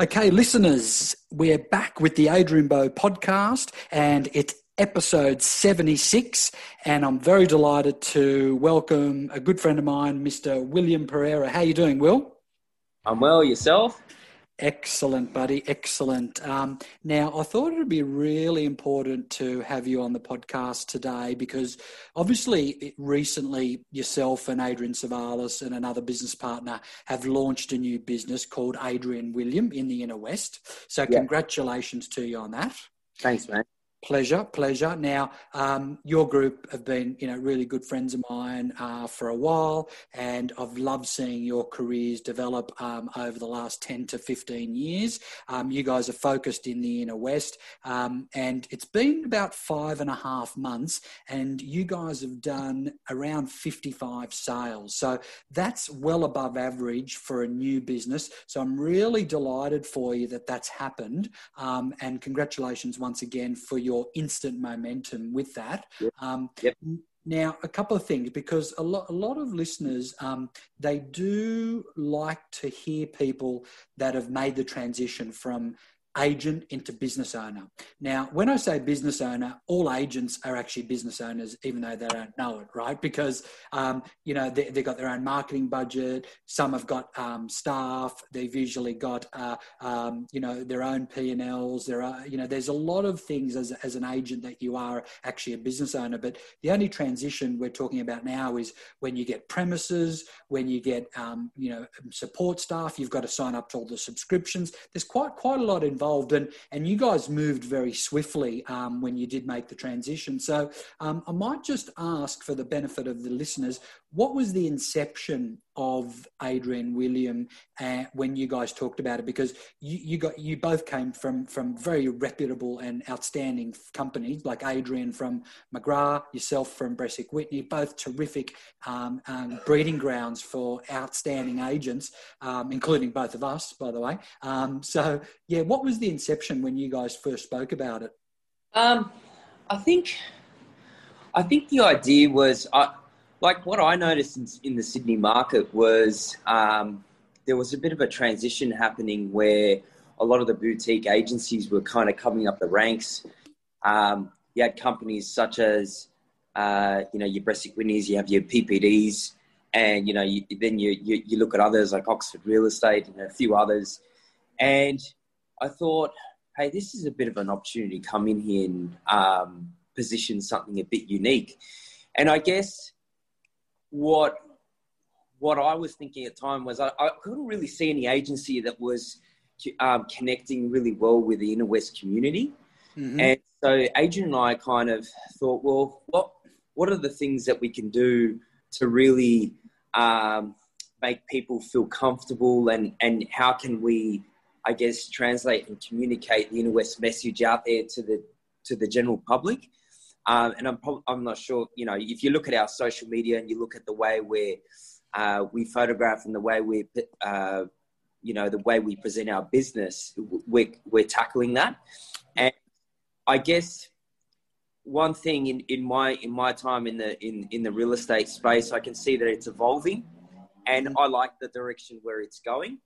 Okay, listeners, we're back with the Adrian Bo podcast and it's episode 76. And I'm very delighted to welcome a good friend of mine, Mr. William Pereira. How you doing, Will? I'm well. Yourself? Excellent, buddy. Excellent. Um, now, I thought it would be really important to have you on the podcast today because obviously, recently, yourself and Adrian Tsavalas and another business partner have launched a new business called Adrian William in the Inner West. So, yeah. congratulations to you on that. Thanks, man. Pleasure, pleasure. Now, um, your group have been, you know, really good friends of mine uh, for a while, and I've loved seeing your careers develop um, over the last ten to fifteen years. Um, you guys are focused in the inner west, um, and it's been about five and a half months, and you guys have done around fifty-five sales. So that's well above average for a new business. So I'm really delighted for you that that's happened, um, and congratulations once again for your your instant momentum with that. Yep. Um, yep. Now, a couple of things because a lot, a lot of listeners um, they do like to hear people that have made the transition from agent into business owner. Now, when I say business owner, all agents are actually business owners, even though they don't know it, right? Because, um, you know, they, have got their own marketing budget. Some have got um, staff. They've usually got, uh, um, you know, their own P&Ls. There are, you know, there's a lot of things as, as an agent that you are actually a business owner. But the only transition we're talking about now is when you get premises, when you get, um, you know, support staff, you've got to sign up to all the subscriptions. There's quite, quite a lot involved involved. And, and you guys moved very swiftly um, when you did make the transition. So um, I might just ask for the benefit of the listeners what was the inception of Adrian William uh, when you guys talked about it? Because you, you got you both came from from very reputable and outstanding companies like Adrian from McGrath, yourself from Bresic Whitney, both terrific um, um, breeding grounds for outstanding agents, um, including both of us, by the way. Um, so yeah, what was the inception when you guys first spoke about it? Um, I think I think the idea was. I, like what I noticed in, in the Sydney market was um, there was a bit of a transition happening where a lot of the boutique agencies were kind of coming up the ranks. Um, you had companies such as, uh, you know, your Bresic you have your PPDs, and, you know, you, then you, you, you, look at others like Oxford Real Estate and a few others. And I thought, hey, this is a bit of an opportunity to come in here and um, position something a bit unique. And I guess what what I was thinking at the time was I, I couldn't really see any agency that was um, connecting really well with the inner west community, mm-hmm. and so Adrian and I kind of thought, well, what what are the things that we can do to really um, make people feel comfortable, and and how can we, I guess, translate and communicate the inner west message out there to the to the general public. Um, and I'm, I'm not sure, you know, if you look at our social media and you look at the way we uh, we photograph and the way we, uh, you know, the way we present our business, we're, we're tackling that. And I guess one thing in, in my in my time in the in, in the real estate space, I can see that it's evolving, and I like the direction where it's going.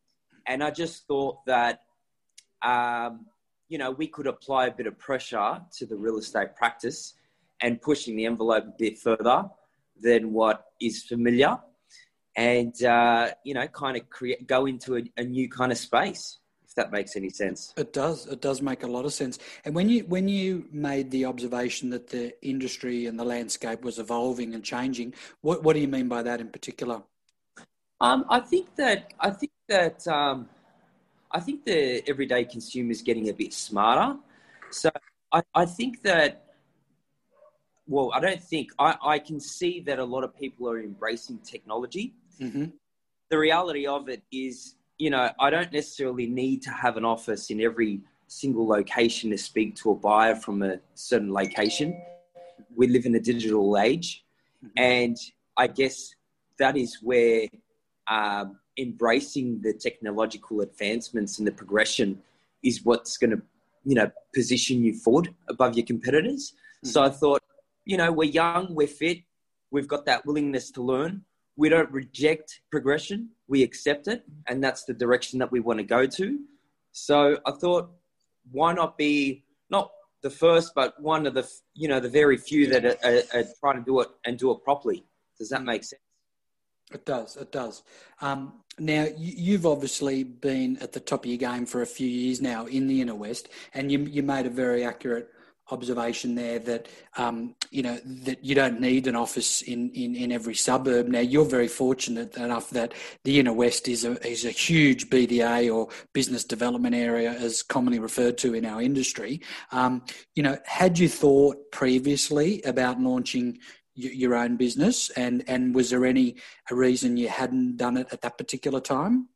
And I just thought that, um, you know, we could apply a bit of pressure to the real estate practice and pushing the envelope a bit further than what is familiar and uh, you know kind of create go into a, a, new kind of space if that makes any sense. It does it does make a lot of sense. And when you when you made the observation that the industry and the landscape was evolving and changing what, what do you mean by that in particular? Um, i think that i think that um, i think the everyday consumer is getting a bit smarter. So I, I think that well, I don't think I, I can see that a lot of people are embracing technology. Mm-hmm. The reality of it is, you know, I don't necessarily need to have an office in every single location to speak to a buyer from a certain location. We live in a digital age, mm-hmm. and I guess that is where um, embracing the technological advancements and the progression is what's going to, you know, position you forward above your competitors. Mm-hmm. So I thought you know, we're young, we're fit, we've got that willingness to learn. We don't reject progression, we accept it, and that's the direction that we want to go to. So I thought, why not be not the first, but one of the you know the very few that are, are, are trying to do it and do it properly. Does that make sense? It does. It does. Um, now, you've obviously been at the top of your game for a few years now in the inner west, and you, you made a very accurate observation there that um, you know that you don't need an office in, in, in every suburb. Now you're very fortunate enough that the inner west is a is a huge BDA or business development area, as commonly referred to in our industry. Um, you know, had you thought previously about launching your own business, and and was there any a reason you hadn't done it at that particular time?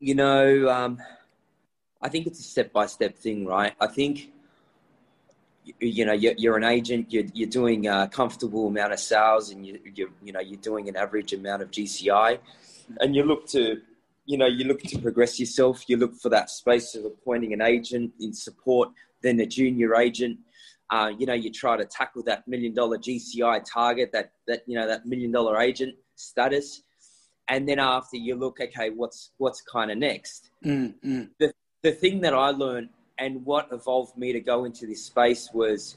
You know, um, I think it's a step by step thing, right? I think you know you're, you're an agent, you're, you're doing a comfortable amount of sales, and you you you know you're doing an average amount of GCI, and you look to you know you look to progress yourself. You look for that space of appointing an agent in support, then a junior agent uh, you know, you try to tackle that million dollar GCI target, that that you know that million dollar agent status, and then after you look, okay, what's what's kind of next? Mm, mm. The the thing that I learned and what evolved me to go into this space was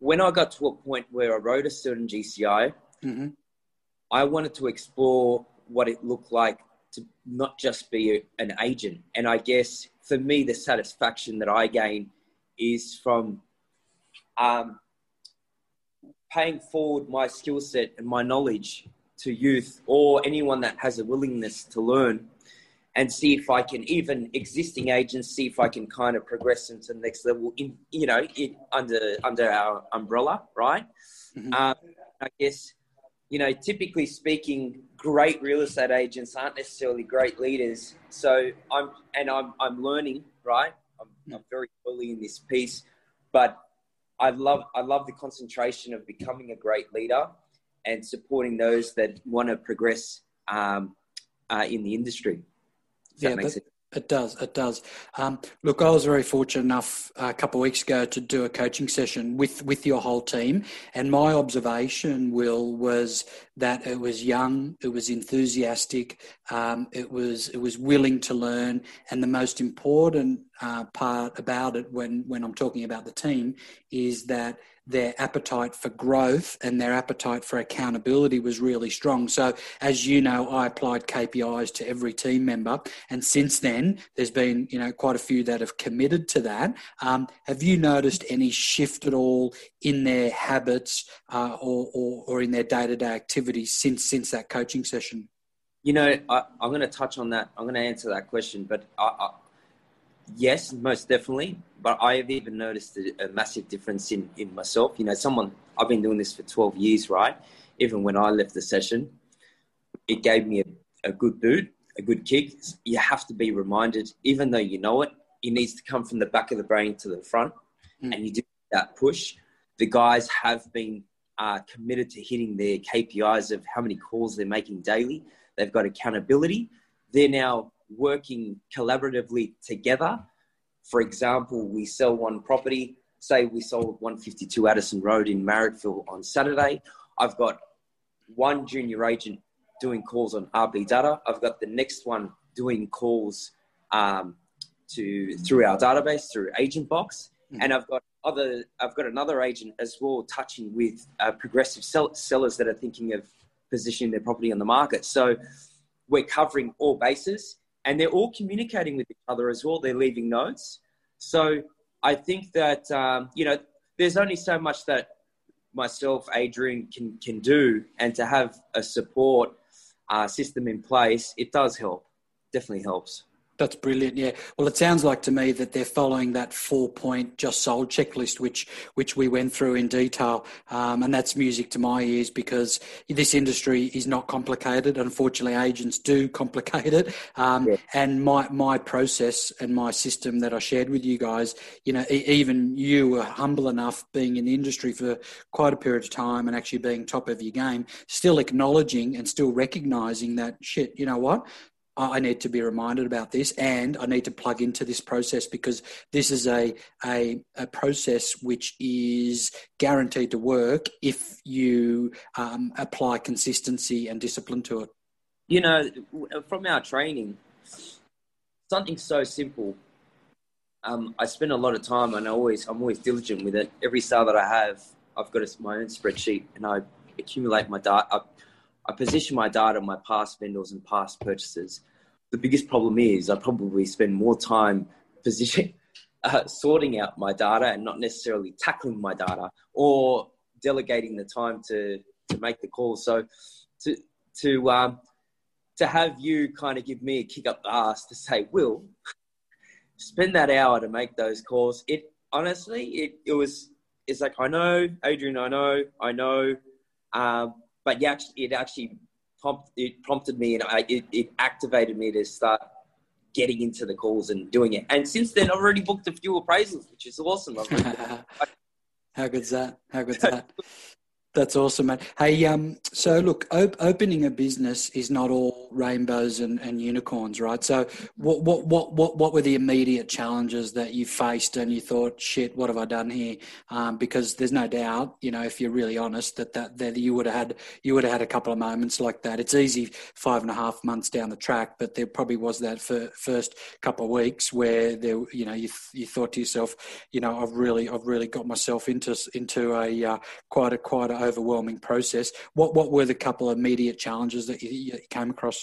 when I got to a point where I wrote a certain GCI, mm-hmm. I wanted to explore what it looked like to not just be an agent. And I guess for me, the satisfaction that I gain is from um, paying forward my skill set and my knowledge to youth or anyone that has a willingness to learn and see if I can even existing agents see if I can kind of progress them to the next level in you know in, under under our umbrella right mm-hmm. um, I guess you know typically speaking great real estate agents aren't necessarily great leaders so I'm and I'm I'm learning right I'm, I'm very early in this piece but I love I love the concentration of becoming a great leader and supporting those that want to progress um, uh, in the industry. Yeah, that? It does. It does. Um, look, I was very fortunate enough uh, a couple of weeks ago to do a coaching session with with your whole team, and my observation, Will, was that it was young, it was enthusiastic, um, it was it was willing to learn, and the most important uh, part about it, when when I'm talking about the team, is that their appetite for growth and their appetite for accountability was really strong. So, as you know, I applied KPIs to every team member, and since then, there's been you know quite a few that have committed to that. Um, have you noticed any shift at all in their habits uh, or, or, or in their day to day activities since since that coaching session? You know, I, am going to touch on that. I'm going to answer that question, but I, yes, most definitely. But I have even noticed a, a, massive difference in, in myself. You know, someone, I've been doing this for 12 years, right? Even when I left the session, it gave me a, a good boot, a good kick. You have to be reminded, even though you know it, it needs to come from the back of the brain to the front. Mm. And you do that push. The guys have been uh, committed to hitting their KPIs of how many calls they're making daily. They've got accountability. They're now working collaboratively together. For example, we sell one property, say we sold 152 Addison Road in Marrickville on Saturday. I've got one junior agent doing calls on RP data. I've got the next one doing calls um, to through our database through Agent Box, mm-hmm. and I've got other. I've got another agent as well touching with uh, progressive sell- sellers that are thinking of positioning their property on the market. So we're covering all bases and they're all communicating with each other as well. They're leaving notes. So I think that um, you know there's only so much that myself, Adrian, can can do, and to have a support uh, system in place, it does help. Definitely helps. That's brilliant. Yeah. Well, it sounds like to me that they're following that four-point just sold checklist, which which we went through in detail, um, and that's music to my ears because this industry is not complicated. Unfortunately, agents do complicate it. Um, yeah. And my my process and my system that I shared with you guys, you know, even you were humble enough, being in the industry for quite a period of time and actually being top of your game, still acknowledging and still recognizing that shit. You know what? I need to be reminded about this and I need to plug into this process because this is a, a, a process which is guaranteed to work if you um, apply consistency and discipline to it. You know, from our training, something so simple. Um, I spend a lot of time, and I always I'm always diligent with it. Every sale that I have, I've got my own spreadsheet, and I accumulate my data. I, position my data, on my past vendors and past purchases. The biggest problem is I probably spend more time position uh, sorting out my data and not necessarily tackling my data or delegating the time to to make the calls. So to to um, to have you kind of give me a kick up the ass to say, Will, spend that hour to make those calls. It honestly, it, it was, it's like, I know, Adrian, I know, I know. Um, but yeah, it actually prompt, it prompted me and I, it, it activated me to start getting into the calls and doing it. And since then, I've already booked a few appraisals, which is awesome. How good's that? How good's that? That's awesome, man. Hey, um, so look, op- opening a business is not all rainbows and, and unicorns, right? So, what, what, what, what, what were the immediate challenges that you faced, and you thought, "Shit, what have I done here?" Um, because there's no doubt, you know, if you're really honest, that that, that you would have had you would have had a couple of moments like that. It's easy five and a half months down the track, but there probably was that first couple of weeks where there, you know, you you thought to yourself, you know, I've really I've really got myself into into a uh, quite a quite a overwhelming process. What what were the couple of immediate challenges that you, you came across?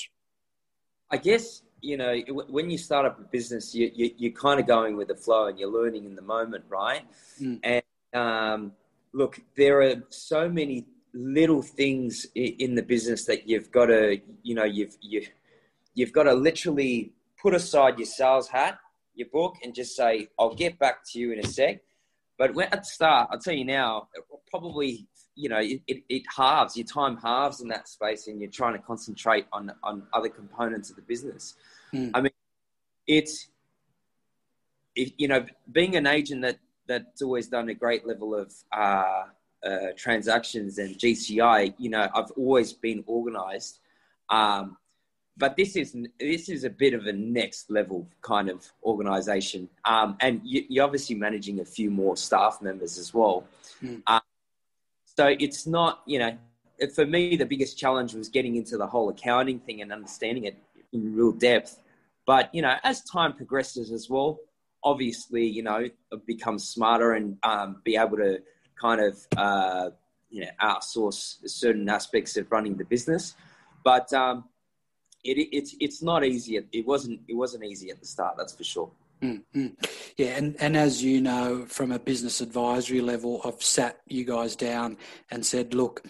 I guess you know when you start up a business, you, you are kind of going with the flow and you're learning in the moment, right? Mm. And um, look, there are so many little things in the business that you've got to you know you've you you've got to literally put aside your sales hat, your book, and just say, "I'll get back to you in a sec." But when, at the start, I'll tell you now, probably you know, it, it, it, halves, your time halves in that space and you're trying to concentrate on, on other components of the business. Mm. I mean, it's, it, you know, being an agent that, that's always done a great level of uh, uh, transactions and GCI, you know, I've always been organized. Um, but this is this is a bit of a next level kind of organization, um, and you, are obviously managing a few more staff members as well. Mm. Um, so it's not, you know, for me, the biggest challenge was getting into the whole accounting thing and understanding it in real depth. But, you know, as time progresses as well, obviously, you know, become smarter and um, be able to kind of, uh, you know, outsource certain aspects of running the business. But um, it, it's, it's not easy. It wasn't, it wasn't easy at the start, that's for sure. Mm-hmm. Yeah, and, and as you know, from a business advisory level, I've sat you guys down and said, look,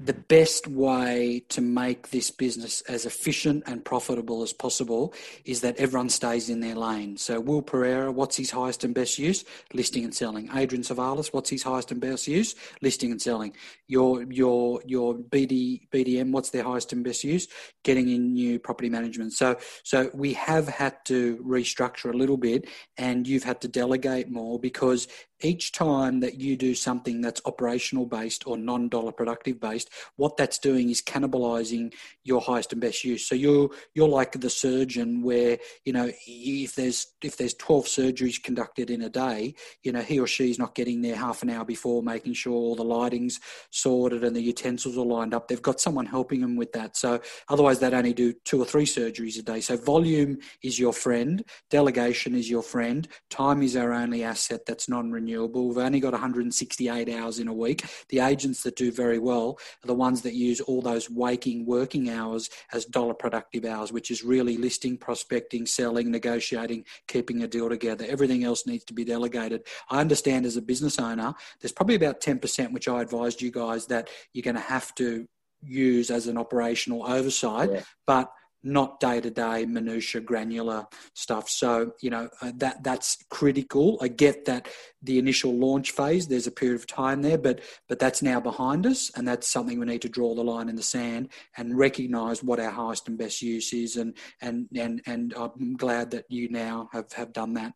the best way to make this business as efficient and profitable as possible is that everyone stays in their lane. So Will Pereira, what's his highest and best use? Listing and selling. Adrian Tsavalas, what's his highest and best use? Listing and selling. Your your your BD BDM, what's their highest and best use? Getting in new property management. So so we have had to restructure a little bit, and you've had to delegate more because each time that you do something that's operational based or non dollar productive based, what that's doing is cannibalizing your highest and best use. So you're you're like the surgeon where you know if there's if there's twelve surgeries conducted in a day, you know he or she's not getting there half an hour before, making sure all the lighting's sorted and the utensils are lined up. They've got someone helping them with that. So otherwise they'd only do two or three surgeries a day. So volume is your friend, delegation is your friend, time is our only asset that's non renewable renewable. We've only got 168 hours in a week. The agents that do very well are the ones that use all those waking working hours as dollar productive hours, which is really listing, prospecting, selling, negotiating, keeping a deal together. Everything else needs to be delegated. I understand as a business owner, there's probably about 10%, which I advised you guys that you're going to have to use as an operational oversight, yeah. but not day to day minutia granular stuff. So you know uh, that that's critical. I get that the initial launch phase there's a period of time there but but that's now behind us and that's something we need to draw the line in the sand and recognize what our highest and best use is and and and and i'm glad that you now have have done that.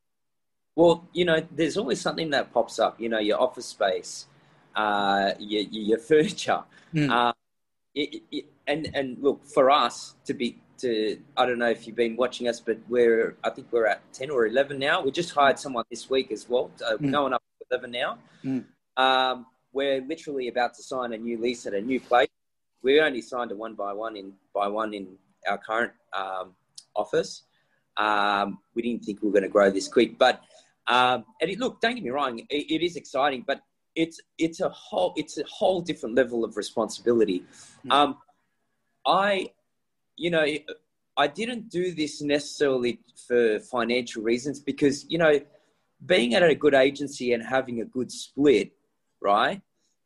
Well you know there's always something that pops up you know your office space uh your, your furniture. Mm. uh, it, it, and and look for us to be to I don't know if you've been watching us, but we're I think we're at ten or eleven now. We just hired someone this week as well. So mm. going up to eleven now. Mm. Um, we're literally about to sign a new lease at a new place. We only signed a one by one in by one in our current um, office, Um, we didn't think we were going to grow this quick, but um, and it, look, don't get me wrong, it, it is exciting, but it's it's a whole it's a whole different level of responsibility. Mm. Um, I, you know, I didn't do this necessarily for financial reasons because you know, being at a good agency and having a good split, right,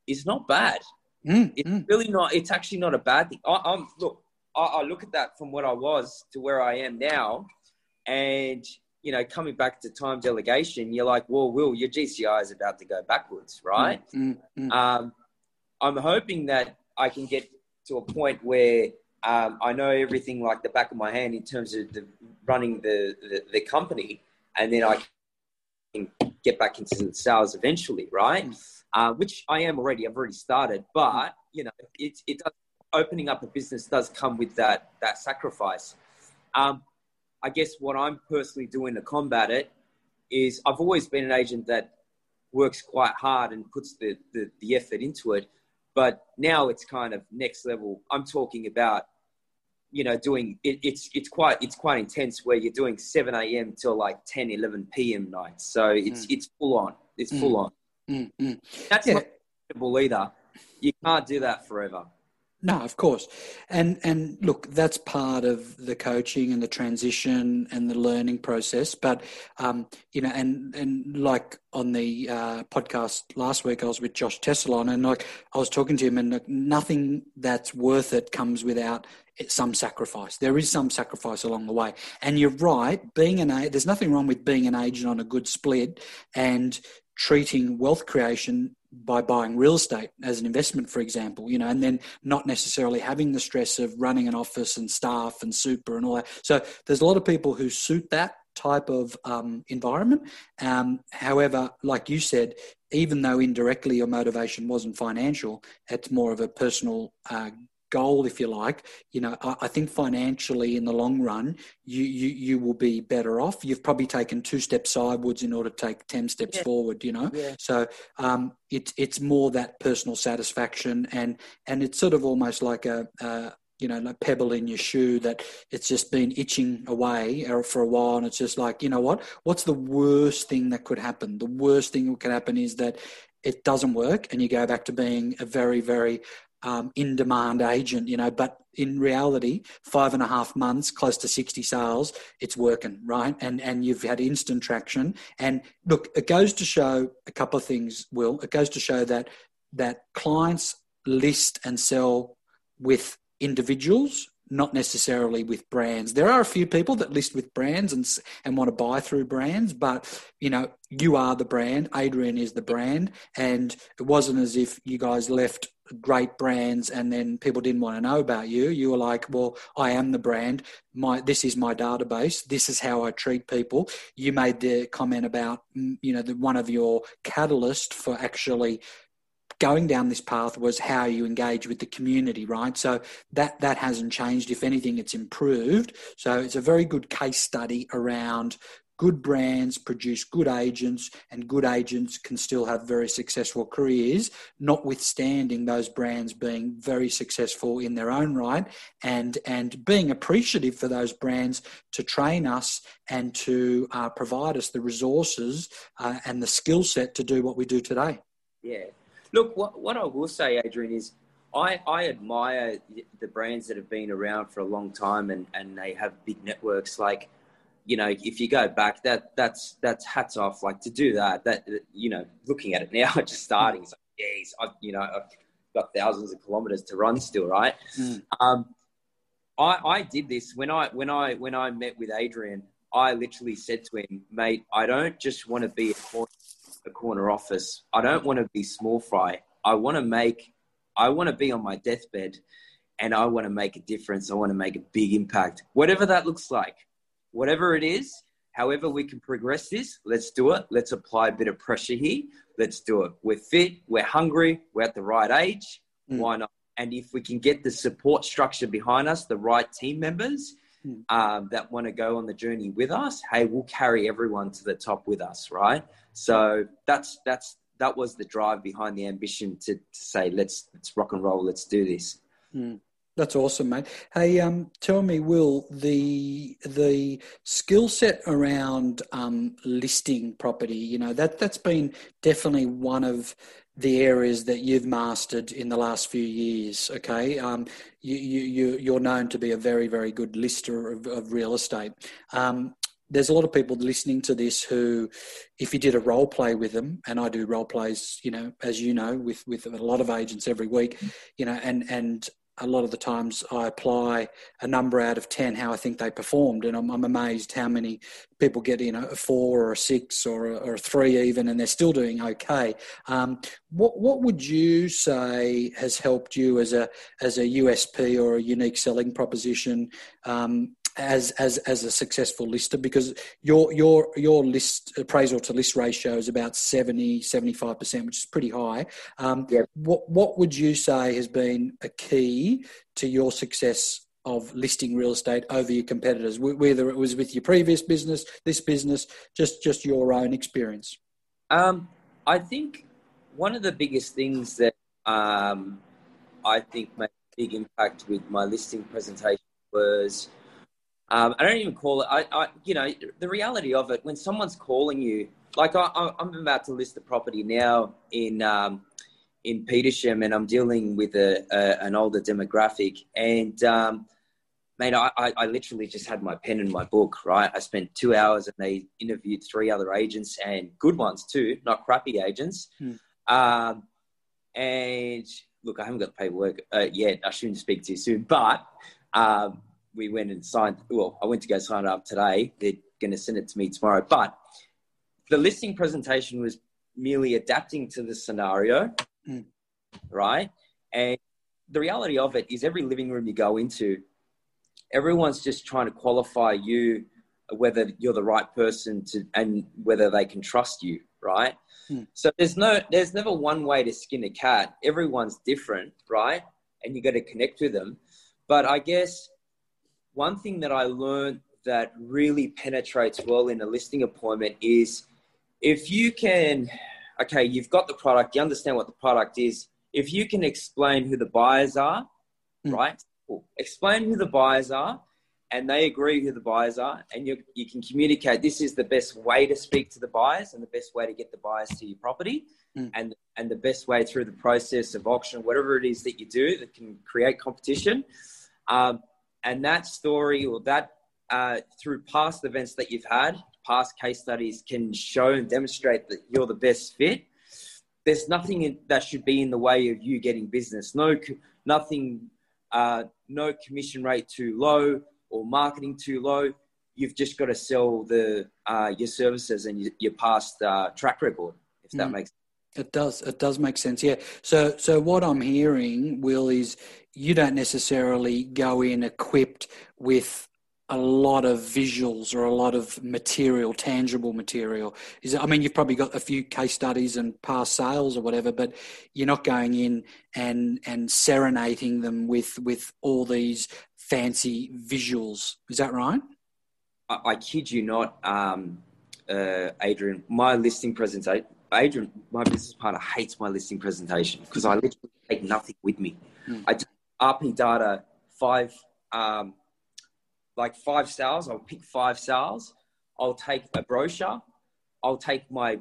is not bad. Mm, it's mm. really not. It's actually not a bad thing. I, am look. I, I look at that from what I was to where I am now, and you know, coming back to time delegation, you're like, well, Will, your GCI is about to go backwards, right? Mm, mm, mm. Um, I'm hoping that I can get to a point where um, I know everything like the back of my hand in terms of the, running the, the, the, company, and then I can get back into the sales eventually, right? Mm. Uh, which I am already. I've already started, but you know, it, it does, opening up a business does come with that that sacrifice. Um, I guess what I'm personally doing to combat it is I've always been an agent that works quite hard and puts the, the, the effort into it. But now it's kind of next level. I'm talking about, you know, doing it, it's it's quite it's quite intense where you're doing 7 a.m. till like 10, 11 p.m. nights. So it's mm. it's full on. It's mm. full on. Mm. mm. That's yeah. not either. You can't do that forever. No, of course, and and look, that's part of the coaching and the transition and the learning process. But um, you know, and and like on the uh, podcast last week, I was with Josh Tessalon, and like I was talking to him, and like, nothing that's worth it comes without some sacrifice. There is some sacrifice along the way, and you're right. Being an there's nothing wrong with being an agent on a good split and treating wealth creation by buying real estate as an investment, for example, you know, and then not necessarily having the stress of running an office and staff and super and all that. So there's a lot of people who suit that type of um, environment. Um, however, like you said, even though indirectly your motivation wasn't financial, it's more of a personal uh, goal, if you like, you know, I, I, think financially in the long run, you, you you will be better off. You've probably taken two steps sidewards in order to take ten steps yeah. forward. You know, yeah. so um, it's it's more that personal satisfaction, and and it's sort of almost like a, a you know, like pebble in your shoe that it's just been itching away for a while. And it's just like, you know what? What's the worst thing that could happen? The worst thing that could happen is that it doesn't work and you go back to being a very, very um, in demand agent, you know, but in reality, five and a half months, close to 60 sales, it's working, right? And, and you've had instant traction. And look, it goes to show a couple of things, Will. It goes to show that, that clients list and sell with individuals not necessarily with brands. There are a few people that list with brands and and want to buy through brands, but you know, you are the brand. Adrian is the brand, and it wasn't as if you guys left great brands and then people didn't want to know about you. You were like well i am the brand. My this is my database. This is how i treat people. You made the comment about mm, you know the, one of your catalyst for actually going down this path was how you engage with the community right? So that that hasn't changed. If anything it's improved. So it's a very good case study around good brands produce good agents, and good agents can still have very successful careers, notwithstanding those brands being very successful in their own right, and and being appreciative for those brands to train us and to uh, provide us the resources uh, and the skill set to do what we do today. Yeah. Look, what, what I will say, Adrian, is I, I admire the brands that have been around for a long time and, and they have big networks like you know, if you go back, that that's that's hats off. Like to do that, that you know, looking at it now, just starting, it's like, geez, I, you know, I've got thousands of kilometers to run still, right? Mm. Um, I I did this when I when I when I met with Adrian. I literally said to him, mate, I don't just want to be a corner, a corner office. I don't want to be small fry. I want to make, I want to be on my deathbed and I want to make a difference. I want to make a big impact, whatever that looks like whatever it is, however we can progress this, let's do it. Let's apply a bit of pressure here. Let's do it. We're fit, we're hungry, we're at the right age. Mm. Why not? And if we can get the support structure behind us, the right team members mm. um, that want to go on the journey with us, hey, we'll carry everyone to the top with us, right? So that's that's that was the drive behind the ambition to, to say let's let's rock and roll, let's do this. Mm. That's awesome, mate. Hey, um, tell me, Will, the the skill set around um, listing property, you know, that that's been definitely one of the areas that you've mastered in the last few years. Okay, um, you, you you're known to be a very very good lister of, of real estate. Um, there's a lot of people listening to this who, if you did a role play with them, and I do role plays, you know, as you know, with with a lot of agents every week, you know, and and a lot of the times I apply a number out of 10 how I think they performed. And I'm, I'm amazed how many people get, you know, a four or a six or a, or a three even, and they're still doing okay. Um, what, what would you say has helped you as a, as a USP or a unique selling proposition um, as as as a successful lister because your your your list appraisal to list ratio is about 70 75% which is pretty high um, yep. what what would you say has been a key to your success of listing real estate over your competitors whether it was with your previous business this business just just your own experience um, i think one of the biggest things that um, i think made a big impact with my listing presentation was um, I don't even call it. I, I, you know, the reality of it when someone's calling you, like I, am about to list a property now in um, in Petersham, and I'm dealing with a, a an older demographic, and um, mate, I, I literally just had my pen and my book. Right, I spent two hours, and they interviewed three other agents and good ones too, not crappy agents. Hmm. Um, and look, I haven't got the paperwork uh, yet. I shouldn't speak too soon, but um, we went and signed. Well, I went to go sign it up today. They're going to send it to me tomorrow. But the listing presentation was merely adapting to the scenario, mm. right? And the reality of it is, every living room you go into, everyone's just trying to qualify you whether you're the right person to and whether they can trust you, right? Mm. So there's no, there's never one way to skin a cat. Everyone's different, right? And you got to connect with them. But I guess one thing that I learned that really penetrates well in a listing appointment is if you can, okay, you've got the product, you understand what the product is. If you can explain who the buyers are, mm. right? Cool. Explain who the buyers are, and they agree who the buyers are, and you, you can communicate this is the best way to speak to the buyers and the best way to get the buyers to your property. Mm. And, and the best way through the process of auction, whatever it is that you do that can create competition. Um, and that story or that uh, through past events that you've had, past case studies can show and demonstrate that you're the best fit. There's nothing in, that should be in the way of you getting business. No, nothing, uh, no commission rate too low or marketing too low. You've just got to sell the uh, your services and your, your past uh, track record, if that mm. makes. It does. It does make sense. Yeah. So, so what I'm hearing, Will, is you don't necessarily go in equipped with a lot of visuals or a lot of material, tangible material. Is I mean, you've probably got a few case studies and past sales or whatever, but you're not going in and and serenading them with with all these fancy visuals. Is that right? I, I kid you not, um, uh, Adrian. My listing presentation Adrian, my business partner, hates my listing presentation because I literally take nothing with me. Mm. I do RP data five, um, like five sales. I'll pick five sales. I'll take a brochure. I'll take my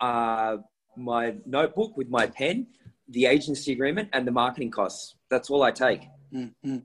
uh, my notebook with my pen, the agency agreement, and the marketing costs. That's all I take. Mm-hmm.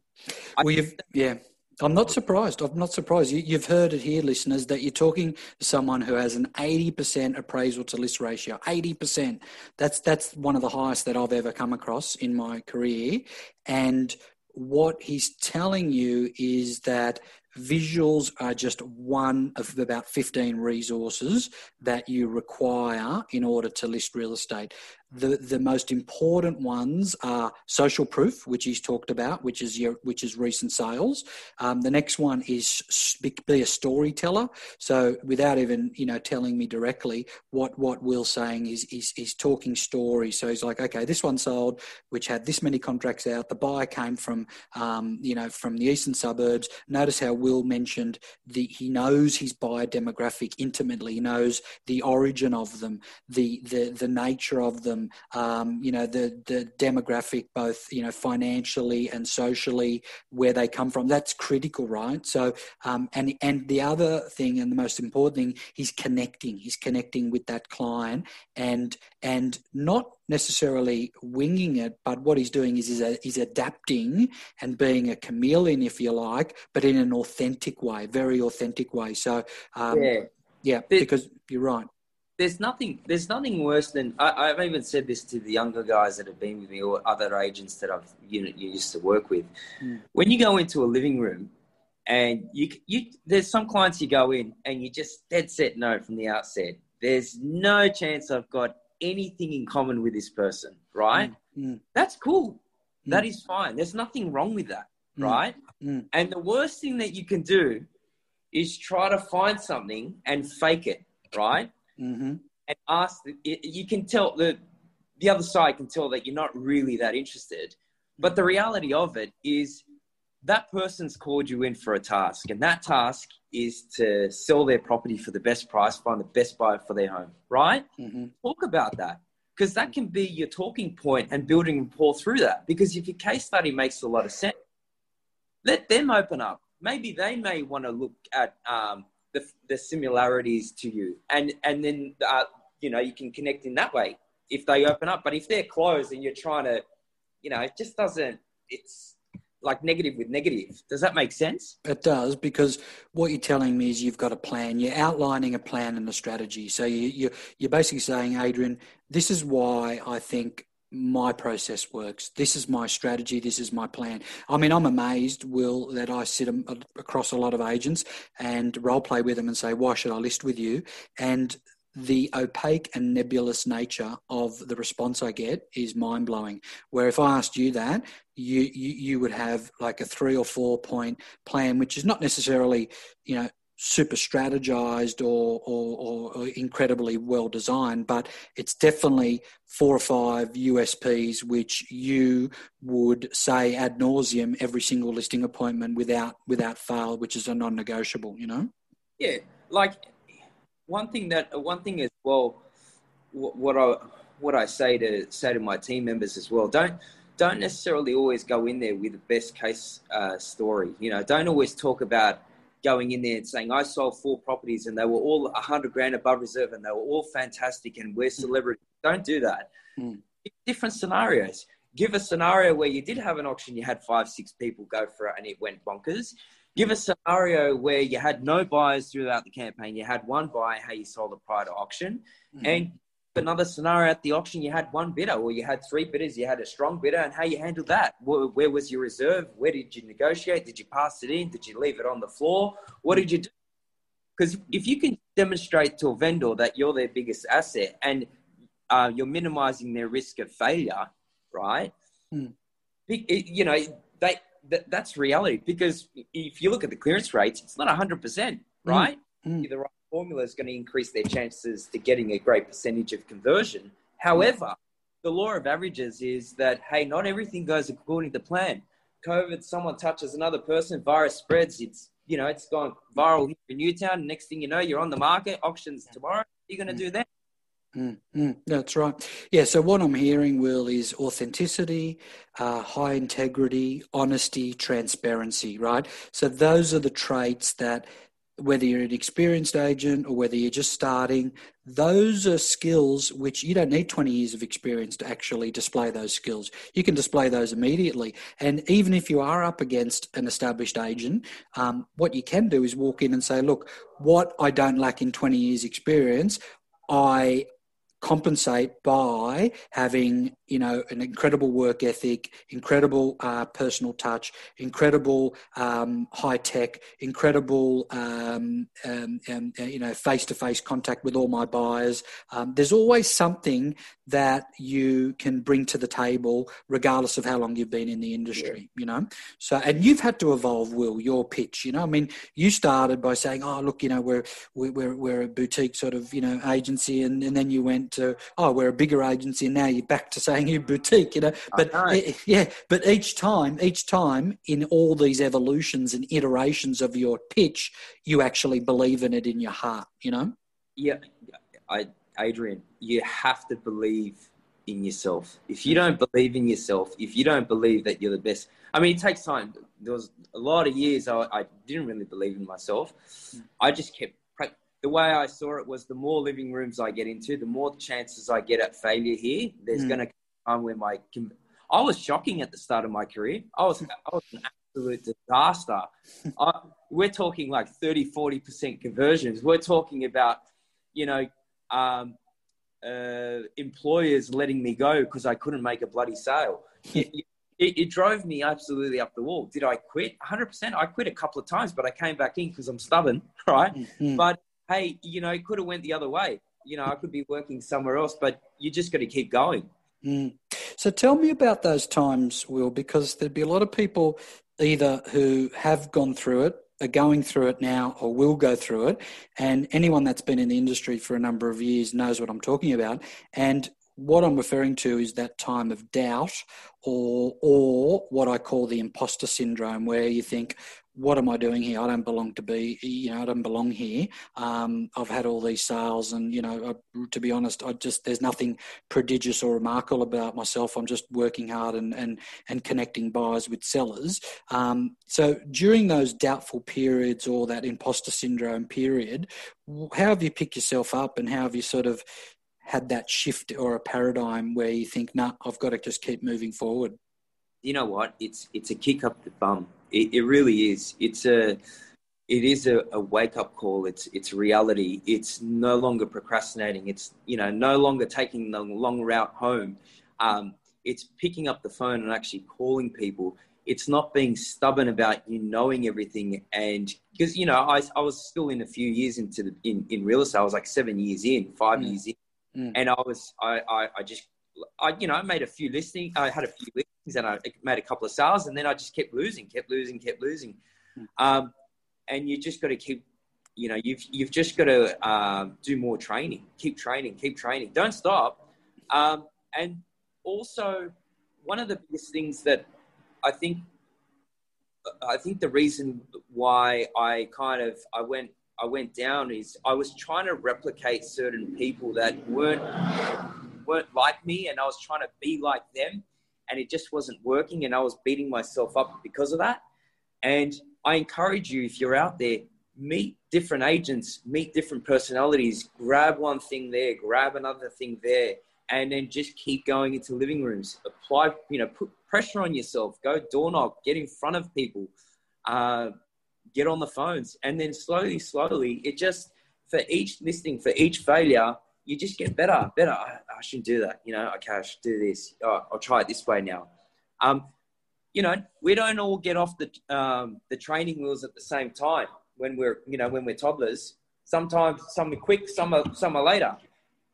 Well, you've, yeah. I'm not surprised. I'm not surprised. You, have heard it here, listeners, that you're talking to someone who has an 80% appraisal to list ratio. 80%. That's that's one of the highest that I've ever come across in my career. And what he's telling you is that visuals are just one of about 15 resources that you require in order to list real estate. The, the most important ones are social proof, which he's talked about, which is your which is recent sales. Um, the next one is be a storyteller. So without even you know telling me directly, what what Will's saying is is, is talking stories. So he's like, okay, this one sold, which had this many contracts out. The buyer came from um, you know from the eastern suburbs. Notice how Will mentioned, the, he knows his buyer demographic intimately. He knows the origin of them, the the, the nature of them, um, you know, the the demographic, both you know financially and socially, where they come from. That's critical, right? So, um, and and the other thing, and the most important thing, he's connecting. He's connecting with that client, and and not necessarily winging it, but what he's doing is he's, he's adapting and being a chameleon, if you like, but in an authentic way, very authentic way. So, um, yeah, yeah because you're right. There's nothing. There's nothing worse than I, have even said this to the younger guys that have been with me or other agents that I've you know you used to work with. Mm. When you go into a living room and you you there's some clients you go in and you just dead set no from the outset. There's no chance I've got anything in common with this person, right? Mm, mm. That's cool. Mm. That is fine. There's nothing wrong with that, mm, right? Mm. And the worst thing that you can do is try to find something and fake it, right? Mm-hmm. And ask. You can tell the the other side can tell that you're not really that interested. But the reality of it is that person's called you in for a task, and that task is to sell their property for the best price, find the best buyer for their home, right? Mm-hmm. Talk about that because that can be your talking point and building rapport through that. Because if your case study makes a lot of sense, let them open up. Maybe they may want to look at um, the, the similarities to you, and and then uh, you know you can connect in that way if they open up. But if they're closed and you're trying to, you know, it just doesn't. It's like negative with negative. Does that make sense? It does because what you're telling me is you've got a plan. You're outlining a plan and a strategy. So you, you you're basically saying, Adrian, this is why I think my process works. This is my strategy. This is my plan. I mean, I'm amazed, Will, that I sit across a lot of agents and role play with them and say, why should I list with you? And the opaque and nebulous nature of the response I get is mind blowing. Where if I asked you that, you, you, you would have like a three or four point plan, which is not necessarily you know super strategized or, or, or incredibly well designed, but it's definitely four or five USPs which you would say ad nauseum every single listing appointment without without fail, which is a non-negotiable. You know. Yeah, like one thing that one thing as well, what I what I say to say to my team members as well. Don't don't necessarily always go in there with the best case uh, story. You know, don't always talk about going in there and saying I sold four properties and they were all a hundred grand above reserve and they were all fantastic and we're celebrities. Mm. Don't do that. Mm. Different scenarios. Give a scenario where you did have an auction, you had five, six people go for it and it went bonkers give a scenario where you had no buyers throughout the campaign. You had one buyer, how you sold it prior to auction. Mm-hmm. And another scenario at the auction, you had one bidder or you had three bidders, you had a strong bidder, and how you handled that. Where, where was your reserve? Where did you negotiate? Did you pass it in? Did you leave it on the floor? What did you do? Because if you can demonstrate to a vendor that you're their biggest asset and uh, you're minimizing their risk of failure, right? Mm. You know, they that, that's reality because if you look at the clearance rates, it's not 100%, mm. right? Mm. The right formula is going to increase their chances to getting a great percentage of conversion. However, the law of averages is that, hey, not everything goes according to plan. COVID, someone touches another person, virus spreads, it's, you know, it's gone viral here in Newtown. Next thing you know, you're on the market, auctions tomorrow. What are you going to mm. do then? Mm, mm, that's right. Yeah. So what I'm hearing, Will, is authenticity, uh, high integrity, honesty, transparency. Right. So those are the traits that, whether you're an experienced agent or whether you're just starting, those are skills which you don't need 20 years of experience to actually display those skills. You can display those immediately. And even if you are up against an established agent, um, what you can do is walk in and say, look, what I don't lack in 20 years experience, I compensate by having you know an incredible work ethic incredible uh, personal touch incredible um, high tech incredible um, um, um uh, you know face to face contact with all my buyers. Um, there's always something that you can bring to the table, regardless of how long you've been in the industry. Yeah. You know, so and you've had to evolve, Will, your pitch. You know, I mean, you started by saying, "Oh, look, you know, we're we're we're a boutique sort of you know agency," and, and then you went to, "Oh, we're a bigger agency," and now you're back to saying you're boutique. You know, but yeah, but each time, each time in all these evolutions and iterations of your pitch, you actually believe in it in your heart. You know. Yeah, I, Adrian, you have to believe in yourself. If you don't believe in yourself, if you don't believe that you're the best, I mean, it takes time. There was a lot of years I, I didn't really believe in myself. I just kept. The way I saw it was the more living rooms I get into, the more chances I get at failure here. There's mm. going to come a time where my. I was shocking at the start of my career. I was, I was an absolute disaster. I, we're talking like 30, 40% conversions. We're talking about, you know, um, uh, employers letting me go because I couldn't make a bloody sale. It, it, it, drove me absolutely up the wall. Did I quit? 100%. I quit a couple of times, but I came back in because I'm stubborn, right? Mm-hmm. But hey, you know, it could have went the other way. You know, I could be working somewhere else, but you just got to keep going. Mm. So tell me about those times, Will, because there'd be a lot of people either who have gone through it are going through it now or will go through it. And anyone that's been in the industry for a number of years knows what I'm talking about. And what I'm referring to is that time of doubt or or what I call the imposter syndrome where you think what am I doing here? I don't belong to be, you know, I don't belong here. Um, I've had all these sales, and you know, I, to be honest, I just there's nothing prodigious or remarkable about myself. I'm just working hard and and and connecting buyers with sellers. Um, so during those doubtful periods or that imposter syndrome period, how have you picked yourself up, and how have you sort of had that shift or a paradigm where you think, "No, nah, I've got to just keep moving forward"? You know what? It's it's a kick up the bum it, it really is. It's a it is a, a wake up call. It's it's reality. It's no longer procrastinating. It's you know no longer taking the long route home. Um, it's picking up the phone and actually calling people. It's not being stubborn about you knowing everything. And because you know I, I was still in a few years into the, in in real estate. I was like seven years in, five mm. years in, mm. and I was I, I I just I you know I made a few listings. I had a few listings and I made a couple of sales, and then I just kept losing, kept losing, kept losing. Hmm. Um, and you just got to keep, you know, you've you've just got to um, do more training, keep training, keep training, don't stop. Um, and also, one of the biggest things that I think, I think the reason why I kind of I went I went down is I was trying to replicate certain people that weren't weren't like me, and I was trying to be like them and it just wasn't working and I was beating myself up because of that. And I encourage you, if you're out there, meet different agents, meet different personalities, grab one thing there, grab another thing there, and then just keep going into living rooms. Apply, you know, put pressure on yourself, go door knock, get in front of people, uh, get on the phones, and then slowly, slowly, it just, for each listing, for each failure, you just get better, better. I, I, shouldn't do that. You know, okay, I should do this. Oh, I'll try it this way now. Um, you know, we don't all get off the um, the training wheels at the same time when we're you know when we're toddlers. Sometimes some are quick, some are some are later.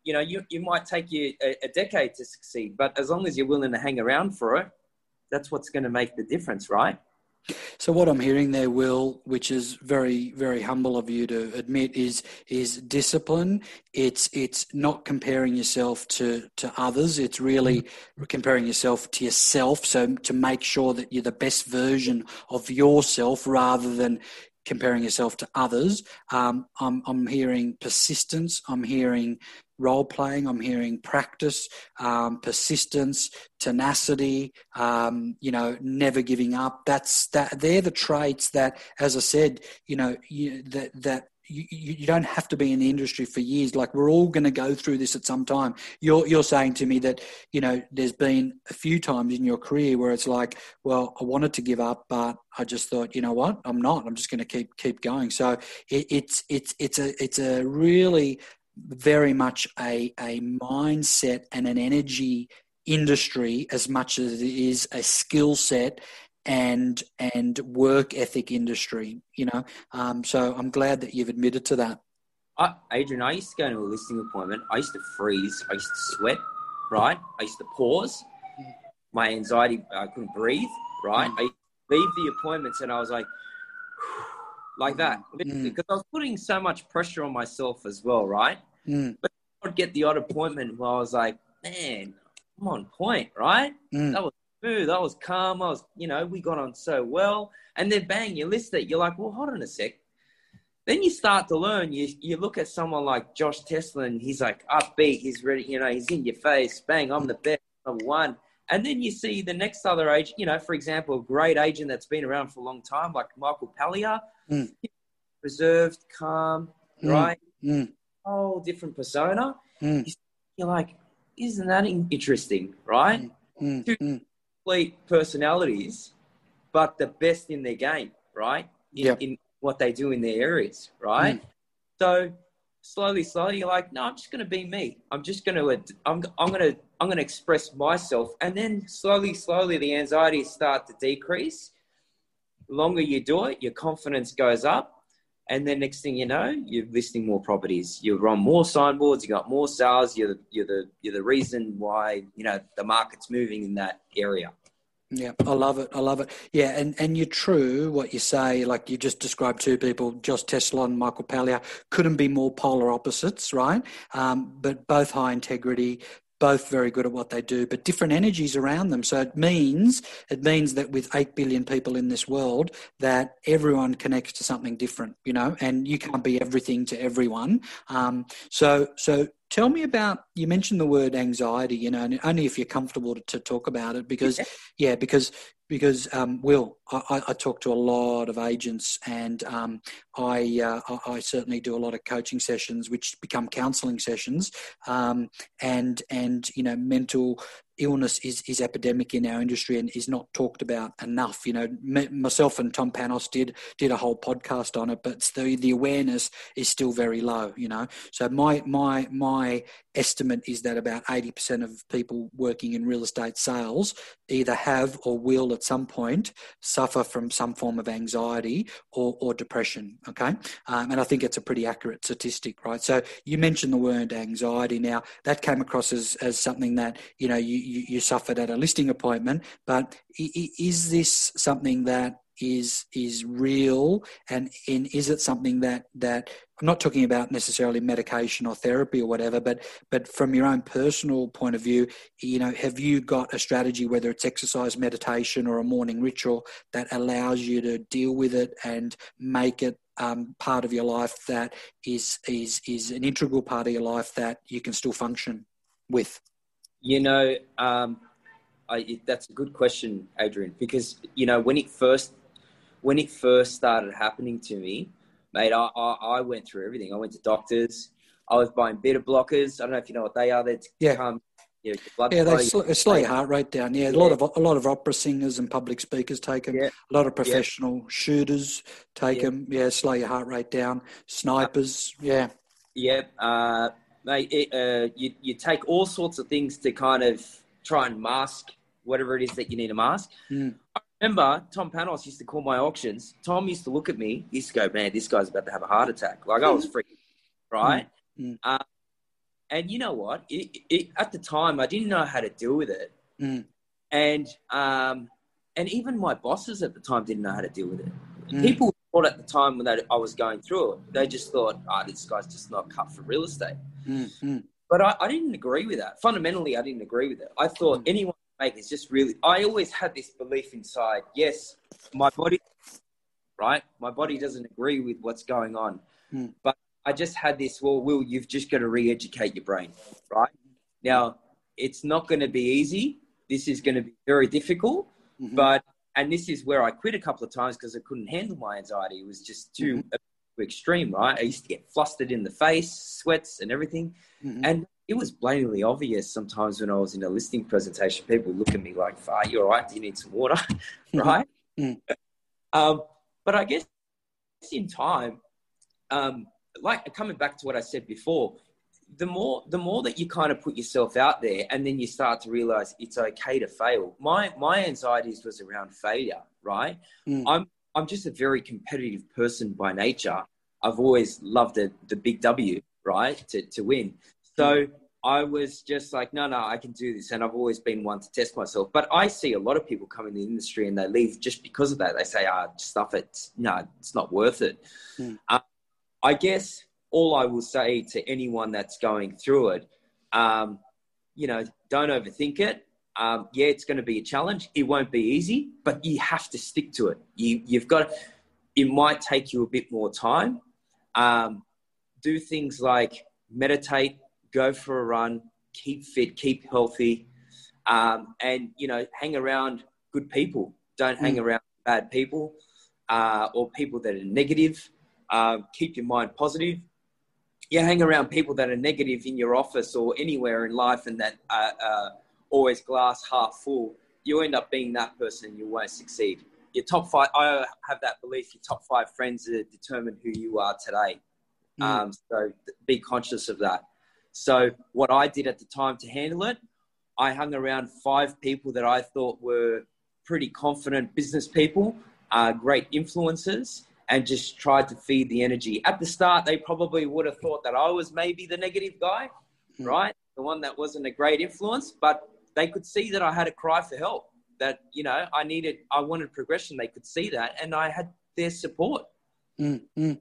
You know, you, you might take you a, a decade to succeed, but as long as you're willing to hang around for it, that's what's going to make the difference, right? So what I'm hearing there, Will, which is very, very humble of you to admit, is is discipline. It's it's not comparing yourself to to others. It's really mm-hmm. comparing yourself to yourself. So to make sure that you're the best version of yourself, rather than comparing yourself to others. Um, I'm I'm hearing persistence. I'm hearing role playing. I'm hearing practice, um, persistence, tenacity. Um, you know, never giving up. That's that. They're the traits that, as I said, you know, you, that that you, you, don't have to be in the industry for years. Like we're all going to go through this at some time. You're you're saying to me that you know there's been a few times in your career where it's like, well, I wanted to give up, but I just thought, you know what, I'm not. I'm just going to keep keep going. So it, it's it's it's a it's a really very much a, a mindset and an energy industry as much as it is a skill set and and work ethic industry you know um, so i'm glad that you've admitted to that uh, adrian i used to go to a listing appointment i used to freeze i used to sweat right? I used to pause. My anxiety, I couldn't breathe, right? Mm. I used to leave the appointments and I was like, like that. Mm. Because I was putting so much pressure on myself as well, right? Mm, I'd get the odd appointment where I was like, man, I'm on point, right? mm, That was smooth. I was calm. I was, you know, we got on so well. And then bang, you list it. You're like, well, hold on a sec. Then you start to learn. You you look at someone like Josh Tesla, and he's like upbeat. He's ready. You know, he's in your face. Bang, I'm the best, number one. And then you see the next other agent. You know, for example, a great agent that's been around for a long time, like Michael Pallier, Mm. reserved, calm, Mm. right, mm, whole different persona. mm, You're like, isn't that interesting, right? mm, mm. Complete personalities, but the best in their game, right? In, Yep. in what they do in their areas, right? Hmm. So slowly, slowly, you're like, no, I'm just going to be me. I'm just going to, I'm, I'm going to, I'm going to express myself, and then slowly, slowly, the anxieties start to decrease. The longer you do it, your confidence goes up. And then next thing you know, you're listing more properties. You're on more signboards. You got more sales. You're the, you're the you're the reason why you know the market's moving in that area. Yeah, I love it. I love it. Yeah, and, and you're true what you say. Like you just described two people, Josh Tesla and Michael Pallier, couldn't be more polar opposites, right? Um, but both high integrity, both very good at what they do, but different energies around them. So it means it means that with eight billion people in this world, that everyone connects to something different, you know, and you can't be everything to everyone. Um, so so tell me about you mentioned the word anxiety, you know, and only if you're comfortable to, to talk about it, because yeah, because because um, Will, I, I, talk to a lot of agents, and um, I, uh, I I certainly do a lot of coaching sessions, which become counselling sessions, um, and and you know mental illness is is epidemic in our industry and is not talked about enough. You know, me, myself and Tom Panos did did a whole podcast on it, but the the awareness is still very low. You know, so my my my estimate is that about eighty percent of people working in real estate sales either have or will at some point suffer from some form of anxiety or, or depression. Okay. Um, and I think it's a pretty accurate statistic, right? So you mentioned the word anxiety. Now, that came across as, as something that, you know, you, you, you suffered at a listing appointment, but is this something that is is real? And is it something that that I'm not talking about necessarily medication or therapy or whatever but but from your own personal point of view you know have you got a strategy whether it's exercise meditation or a morning ritual that allows you to deal with it and make it um, part of your life that is is is an integral part of your life that you can still function with you know um, I, that's a good question adrian because you know when it first when it first started happening to me, mate, I, I, I, went through everything. I went to doctors. I was buying beta blockers. I don't know if you know what they are. They yeah. your blood yeah, they flow. sl- slow your heart rate down. Yeah, a Yeah. lot of a lot of opera singers and public speakers take them. Yeah. A lot of professional shooters take Yeah. them. Yeah, slow your heart rate down. Snipers. Yeah. Yep. Uh, mate, it, uh, you, you take all sorts of things to kind of try and mask whatever it is that you need to mask. Mm. I remember Tom Panos used to call my auctions. Tom used to look at me. He used to go, man, this guy's about to have a heart attack. Like I was freaking, right? Mm. Uh, and you know what? It, it, at the time, I didn't know how to deal with it. Mm. And, um, and even my bosses at the time didn't know how to deal with it. Mm. People thought at the time when they, I was going through it, they just thought, ah, this guy's just not cut for real estate. Mm. Mm. But I, I didn't agree with that. Fundamentally, I didn't agree with it. I thought Mm. anyone can make is just really. I always had this belief inside. Yes, my body, right? My body doesn't agree with what's going on, Mm. but I just had this. Well, Will, you've just got to re-educate your brain, right? Now, it's not going to be easy. This is going to be very difficult, Mhm. but and this is where I quit a couple of times because I couldn't handle my anxiety. It was just too extreme, right? I used to get flustered in the face, sweats, and everything. Mhm. And it was blatantly obvious sometimes when I was in a listing presentation, people look at me like, Far, you all right? Do you need some water? right? Mm. Um, but I guess in time, um, like coming back to what I said before, the more the more that you kind of put yourself out there and then you start to realize it's okay to fail. My my anxieties was around failure, right? Mm. I'm I'm just a very competitive person by nature. I've always loved the, the big W, right? To, to win. So I was just like, no, no, I can do this. And I've always been one to test myself. But I see a lot of people come in the industry and they leave just because of that. They say, ah, stuff it. No, it's not worth it. Mm. Uh, I guess all I will say to anyone that's going through it, um, you know, don't overthink it. Um, yeah, it's going to be a challenge. It won't be easy, but you have to stick to it. You, you've got, it might take you a bit more time. Um, do things like meditate, go for a run, keep fit, keep healthy, um, and you know, hang around good people. Don't hang mm. around bad people uh, or people that are negative. Uh, keep your mind positive. You hang around people that are negative in your office or anywhere in life, and that are uh, always glass half full. You end up being that person, and you won't succeed. Your top five. I have that belief. Your top five friends determine who you are today. Mm. Um, so be conscious of that. So what I did at the time to handle it, I hung around five people that I thought were pretty confident business people, uh, great influencers, and just tried to feed the energy. At the start, they probably would have thought that I was maybe the negative guy, mm. right? The one that wasn't a great influence, but they could see that I had a cry for help. That you know, I needed, I wanted progression. They could see that, and I had their support. Mm-hmm.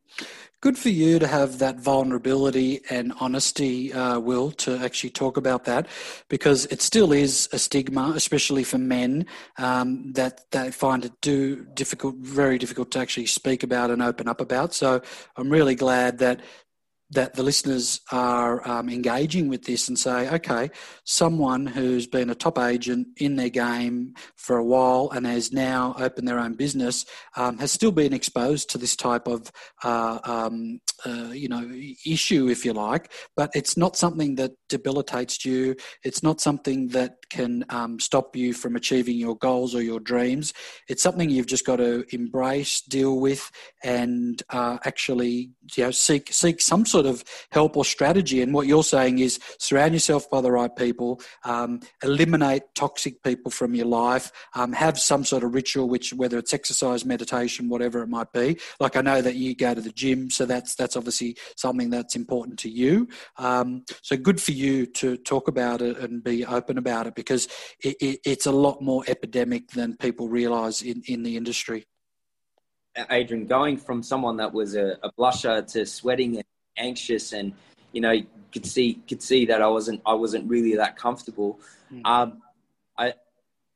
Good for you to have that vulnerability and honesty, uh, Will, to actually talk about that, because it still is a stigma, especially for men, um, that they find it do difficult, very difficult to actually speak about and open up about. So I'm really glad that that the listeners are um, engaging with this and say, okay, someone who's been a top agent in their game for a while and has now opened their own business um, has still been exposed to this type of, uh, um, uh, you know, issue, if you like. But it's not something that debilitates you. It's not something that can um, stop you from achieving your goals or your dreams. It's something you've just got to embrace, deal with, and uh, actually, you know, seek seek some sort of help or strategy. And what you're saying is surround yourself by the right people, um, eliminate toxic people from your life, um, have some sort of ritual, which whether it's exercise, meditation, whatever it might be. Like I know that you go to the gym, so that's that's obviously something that's important to you. Um, so good for you to talk about it and be open about it because it, it, it's a lot more epidemic than people realise in, in the industry. Adrian, going from someone that was a, a, blusher to sweating and anxious and you know could see could see that I wasn't I wasn't really that comfortable. Mm. Um, I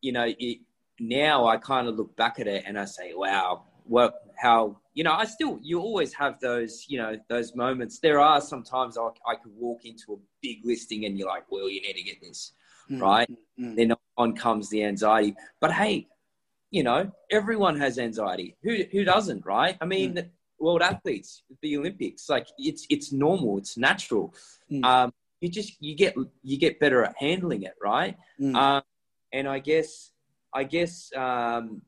you know it, now I kind of look back at it and I say, wow, what how you know I still you always have those you know those moments. There are sometimes I, I could walk into a big listing and you're like, well, you need to get this mm. right. Mm. Then on comes the anxiety, but hey. You know, everyone has anxiety. Who who doesn't, right? I mean, mm world athletes, the Olympics. Like it's it's normal, it's natural. Mm. Um, you just you get you get better at handling it, right? Mm. Um, and I guess I guess um,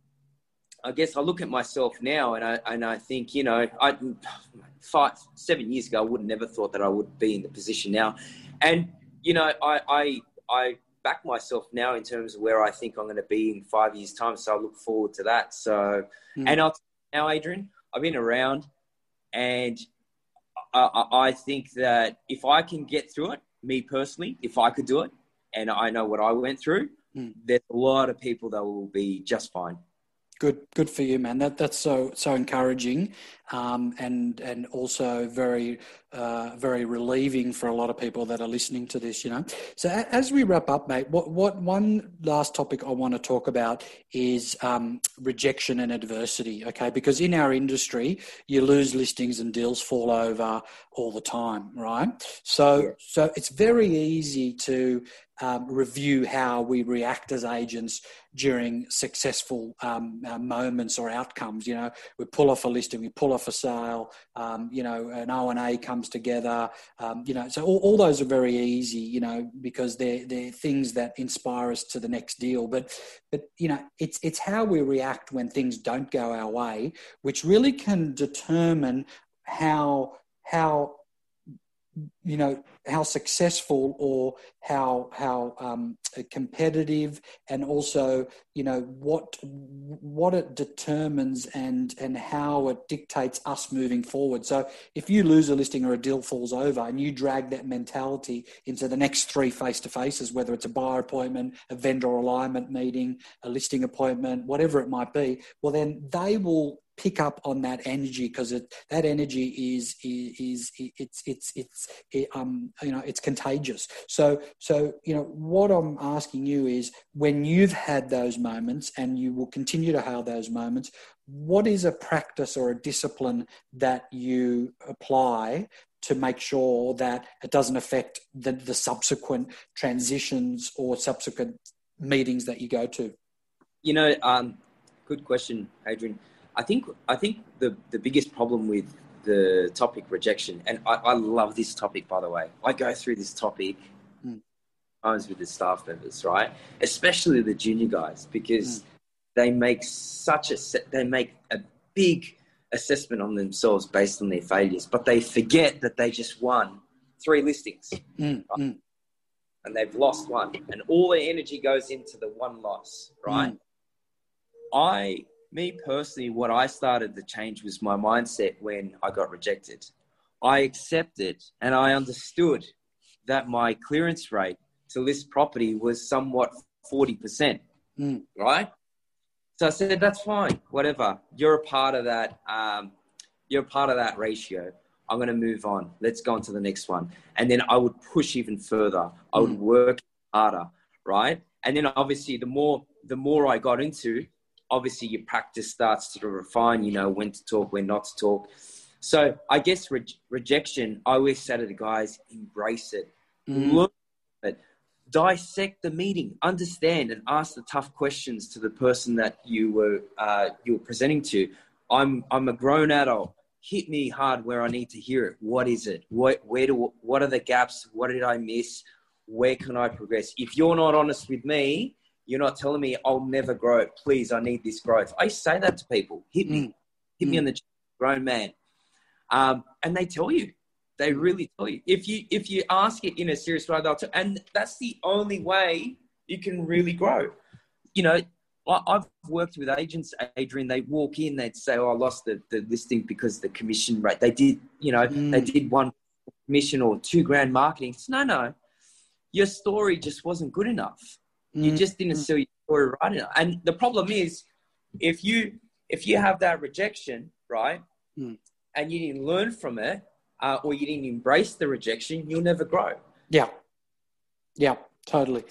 I guess I look at myself now and I and I think you know I five seven years ago I would have never thought that I would be in the position now, and you know I I I back myself now in terms of where I think I'm going to be in five years time. So I look forward to that. So mm. and I'll now Adrian I've been around, and I, I think that if I can get through it, me personally, if I could do it, and I know what I went through, mm. there's a lot of people that will be just fine. Good, good for you, man. That that's so so encouraging, um, and and also very uh, very relieving for a lot of people that are listening to this. You know. So as we wrap up, mate, what what one last topic I want to talk about is um, rejection and adversity. Okay, because in our industry, you lose listings and deals fall over all the time, right? So yeah. so it's very easy to um, review how we react as agents during successful um, uh, moments or outcomes. You know, we pull off a listing, we pull off a sale. Um, you know, an O and A comes together. Um, you know, so all, all, those are very easy. You know, because they're they're things that inspire us to the next deal. But but you know, it's it's how we react when things don't go our way, which really can determine how how you know how successful or how how um, competitive and also you know what what it determines and and how it dictates us moving forward. So if you lose a listing or a deal falls over and you drag that mentality into the next three face to faces whether it's a buyer appointment a vendor alignment meeting a listing appointment whatever it might be well then they will pick up on that energy because that energy is, is, is it's it's it's it, um you know it's contagious. So so you know what i'm asking you is when you've had those moments and you will continue to have those moments what is a practice or a discipline that you apply to make sure that it doesn't affect the, the subsequent transitions or subsequent meetings that you go to? You know um, good question adrian I think I think the the biggest problem with the topic rejection, and I, I love this topic by the way. I go through this topic mm. times with the staff members, right? Especially the junior guys, because mm. they make such a they make a big assessment on themselves based on their failures, but they forget that they just won three listings. Mm. Right? And they've lost one, and all their energy goes into the one loss, right? Hmm. I me personally, what I started to change was my mindset when I got rejected. I accepted and I understood that my clearance rate to list property was somewhat 40%, mm. right? So I said, that's fine, whatever. You're a part of that. Um, you're a part of that ratio. I'm going to move on. Let's go on to the next one. And then I would push even further. I would mm. work harder, right? And then obviously the more, the more I got into, obviously your practice starts to refine, you know, when to talk, when not to talk. So I guess re- rejection, I always say to the guys, embrace it. Mm. Look at it. Dissect the meeting, understand and ask the tough questions to the person that you were uh, you were presenting to. I'm I'm a grown adult. Hit me hard where I need to hear it. What is it? What where do what are the gaps? What did I miss? Where can I progress? If you're not honest with me, you're not telling me I'll never grow. Please, I need this growth. I say that to people. Hit me, mm. hit mm. me on the grown man, um, and they tell you. They really tell you. If you if you ask it in a serious way, they'll tell. And that's the only way you can really grow. You know, I've worked with agents, Adrian. They walk in, they'd say, "Oh, I lost the, the listing because the commission rate." They did, you know, mm. they did one commission or two grand marketing. no, no, your story just wasn't good enough. You just didn't mm. sell your story right enough. And the problem is, if you if you have that rejection, right, mm. and you didn't learn from it, uh, or you didn't embrace the rejection, you'll never grow. Yeah, yeah, totally.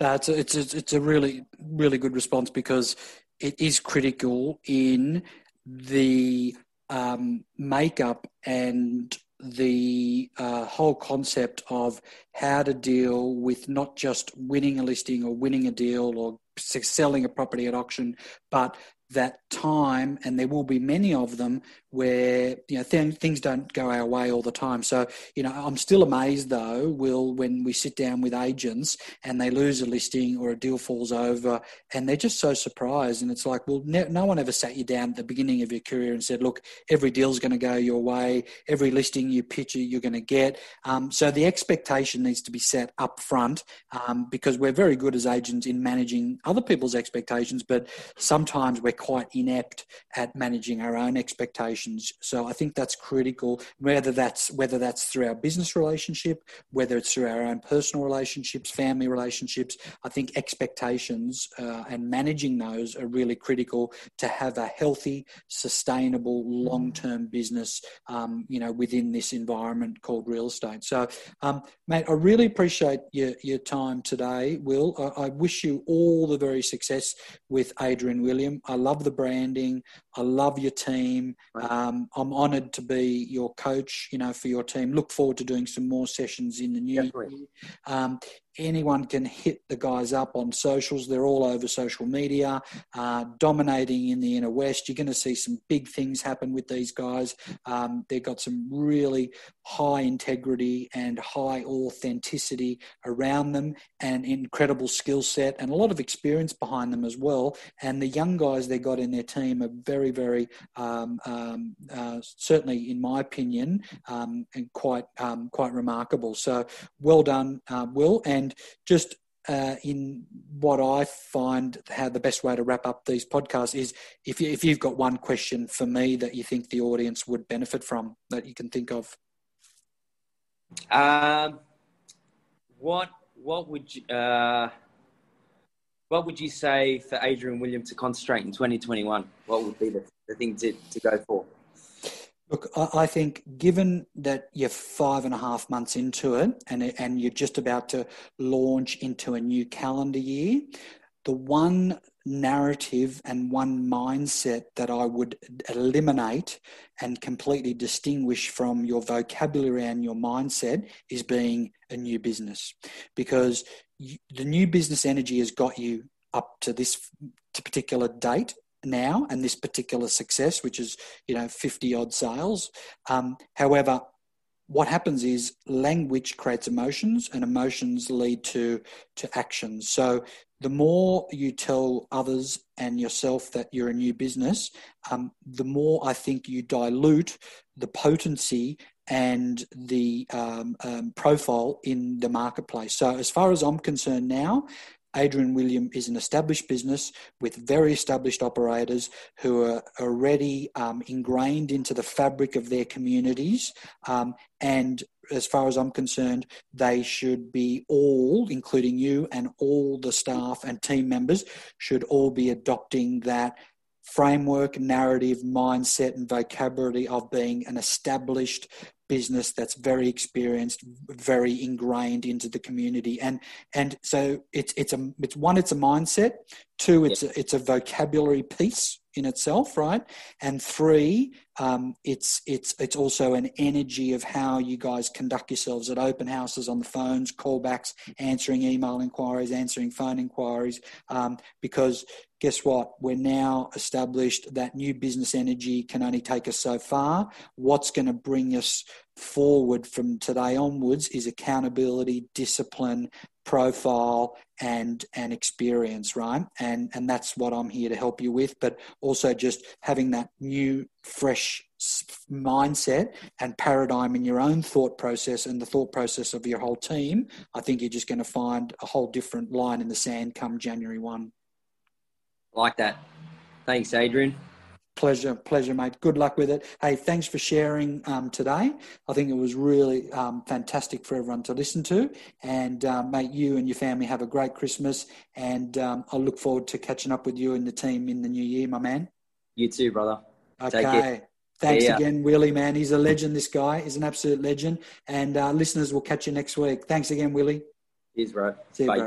Uh, it's a, it's a, it's a really really good response because it is critical in the um, makeup and the uh, whole concept of how to deal with not just winning a listing or winning a deal or selling a property at auction, but that time, and there will be many of them where you know th- things don't go our way all the time. So you know, I'm still amazed though, Will, when we sit down with agents and they lose a listing or a deal falls over, and they're just so surprised. And it's like, well, ne- no one ever sat you down at the beginning of your career and said, look, every deal's going to go your way, every listing you pitch, you're going to get. Um, so the expectation needs to be set up front um, because we're very good as agents in managing other people's expectations, but sometimes we're quite inept at managing our own expectations. So I think that's critical, whether that's whether that's through our business relationship, whether it's through our own personal relationships, family relationships. I think expectations uh, and managing those are really critical to have a healthy, sustainable, long-term business. Um, you know, within this environment called real estate. So, um, mate, I really appreciate your your time today, Will. I, I wish you all the very success with Adrian William. I love the branding. I love your team. Um, I'm honoured to be your coach. You know, for your team. Look forward to doing some more sessions in the new year. Um, anyone can hit the guys up on socials. They're all over social media, uh, dominating in the inner west. You're going to see some big things happen with these guys. Um, they've got some really high integrity and high authenticity around them, and incredible skill set and a lot of experience behind them as well. And the young guys they got in their team are very very, um, um, uh, certainly, in my opinion, um, and quite um, quite remarkable. So, well done, uh, Will. And just uh, in what I find how the best way to wrap up these podcasts is if you, if you've got one question for me that you think the audience would benefit from that you can think of. Um, what what would you uh, what would you say for Adrian William to concentrate in 2021? What would be the, the thing to, to go for? Look, I think given that you're five and a half months into it and, and you're just about to launch into a new calendar year, the one narrative and one mindset that I would eliminate and completely distinguish from your vocabulary and your mindset is being a new business. Because the new business energy has got you up to this particular date now and this particular success, which is you know 50 odd sales. Um, however, what happens is language creates emotions and emotions lead to to actions so the more you tell others and yourself that you're a new business um, the more i think you dilute the potency and the um, um, profile in the marketplace so as far as i'm concerned now Adrian William is an established business with very established operators who are already um, ingrained into the fabric of their communities. Um, and as far as I'm concerned, they should be all, including you and all the staff and team members, should all be adopting that framework, narrative, mindset, and vocabulary of being an established business that's very experienced, very ingrained into the community, and and so it's it's a it's one it's a mindset, two it's a, it's a vocabulary piece in itself, right, and three um, it's it's it's also an energy of how you guys conduct yourselves at open houses on the phones, callbacks, answering email inquiries, answering phone inquiries, um, because guess what? We're now established that new business energy can only take us so far. What's going to bring us forward from today onwards is accountability, discipline, profile and and experience right? And and that's what i'm here to help you with but also just having that new fresh mindset and paradigm in your own thought process and the thought process of your whole team i think you're just going to find a whole different line in the sand come january 1 like that. Thanks adrian Pleasure, pleasure, mate. Good luck with it. Hey, thanks for sharing um, today. I think it was really um, fantastic for everyone to listen to. And, uh, mate, you and your family have a great Christmas. And um, I look forward to catching up with you and the team in the new year, my man. You too, brother. Okay. Thanks yeah. again, Willie, man. He's a legend, this guy. He's an absolute legend. And uh, listeners, will catch you next week. Thanks again, Willie. Cheers, bro. See you, Bye. bro.